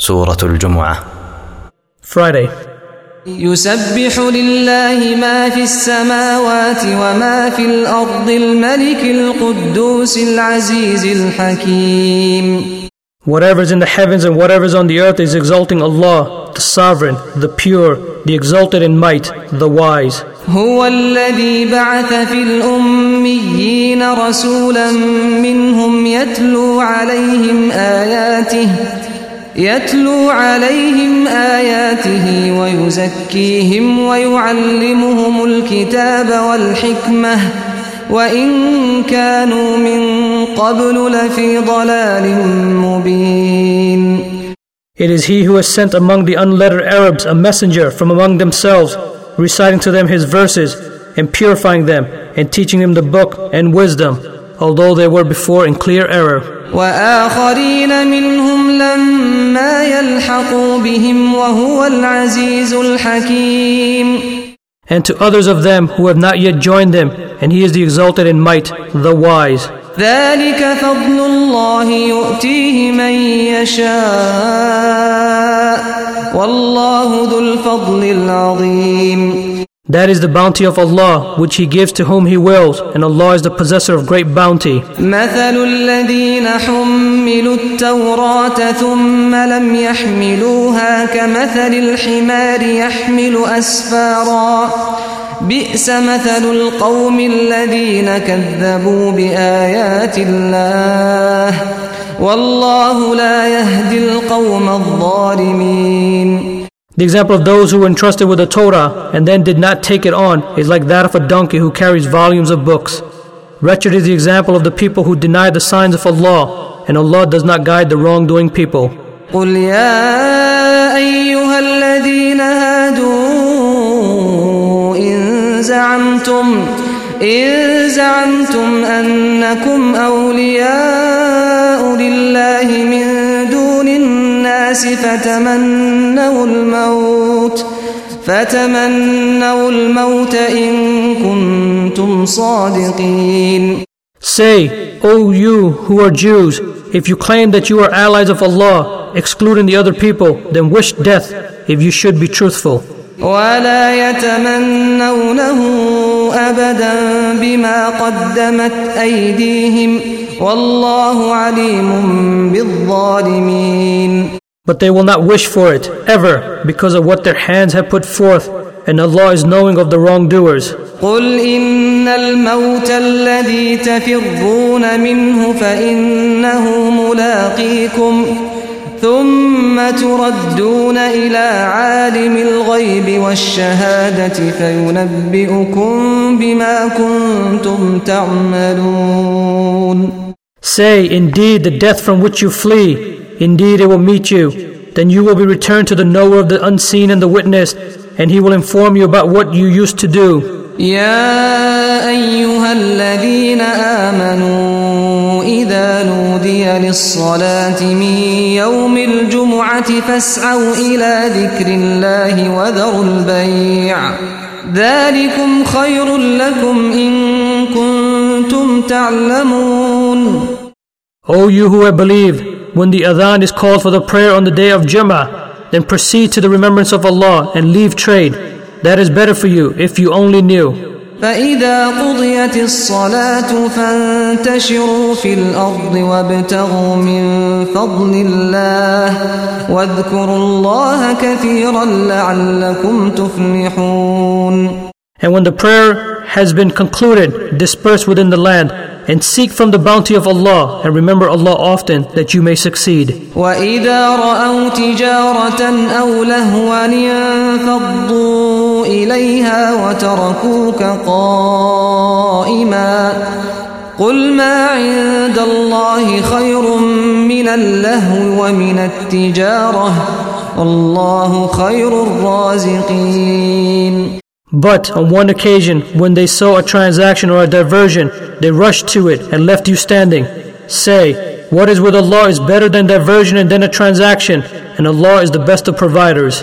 سورة الجمعة Friday. يسبح لله ما في السماوات وما في الأرض الملك القدوس العزيز الحكيم Whatever is in the heavens and whatever is on the earth is exalting Allah, the sovereign, the pure, the exalted in might, the wise. هو الذي بعث في الأميين رسولا منهم يتلو عليهم آياته يتلو عليهم آياته ويزكيهم ويعلمهم الكتاب والحكمة وإن كانوا من قبل لفي ضلال مبين It is He who has sent among the unlettered Arabs a messenger from among themselves, reciting to them His verses, and purifying them, and teaching them the book and wisdom, although they were before in clear error. وآخرين منهم لما يلحقوا بهم وهو العزيز الحكيم And to others of them who have not yet joined them, and He is the exalted in might, the wise. ذلك فضل الله يؤتيه من يشاء والله ذو الفضل العظيم That is the bounty of Allah, which He gives to whom He wills, and Allah is the possessor of great bounty. مثل الذين حملوا التوراة ثم لم يحملوها كمثل الحمار يحمل أسفارا بئس مثل القوم الذين كذبوا بآيات الله والله لا يهدي القوم الظالمين The example of those who were entrusted with the Torah and then did not take it on is like that of a donkey who carries volumes of books. Wretched is the example of the people who deny the signs of Allah, and Allah does not guide the wrongdoing people. قل يا أيها الذين هادوا إن زعمتم إن زعمتم أنكم أولياء لله من دون الناس فتمنوا الموت فتمنوا الموت إن كنتم صادقين Say, O you who are Jews, if you claim that you are allies of Allah, excluding the other people, then wish death if you should be truthful. ولا يتمنونه أبدا بما قدمت أيديهم والله عليم بالظالمين But they will not wish for it, ever, because of what their hands have put forth, and Allah is knowing of the wrongdoers. قل إن الموت الذي تفرون منه فإنه ملاقيكم ثم تردون إلى عالم الغيب والشهادة فينبئكم بما كنتم تعملون Say, indeed, the death from which you flee, indeed it will meet you. Then you will be returned to the knower of the unseen and the witness, and he will inform you about what you used to do. يا أيها الذين آمنوا إذا نودي للصلاة من يوم الجمعة فاسعوا إلى ذكر الله وذروا البيع ذلكم خير لكم إن كنتم تعلمون O you who have believed, when the adhan is called for the prayer on the day of Jummah, then proceed to the remembrance of Allah and leave trade. That is better for you if you only knew. فإذا قضيت الصلاة فانتشروا في الأرض وابتغوا من فضل الله واذكروا الله كثيرا لعلكم تفلحون And when the prayer has been concluded, disperse within the land and seek from the bounty of Allah and remember Allah often that you may succeed. وإذا رأوا تجارة أو لهوا انفضوا إليها وتركوك قائما قل ما عند الله خير من اللهو ومن التجارة والله خير الرازقين But on one occasion, when they saw a transaction or a diversion, they rushed to it and left you standing. Say, what is with Allah is better than diversion and than a transaction, and Allah is the best of providers.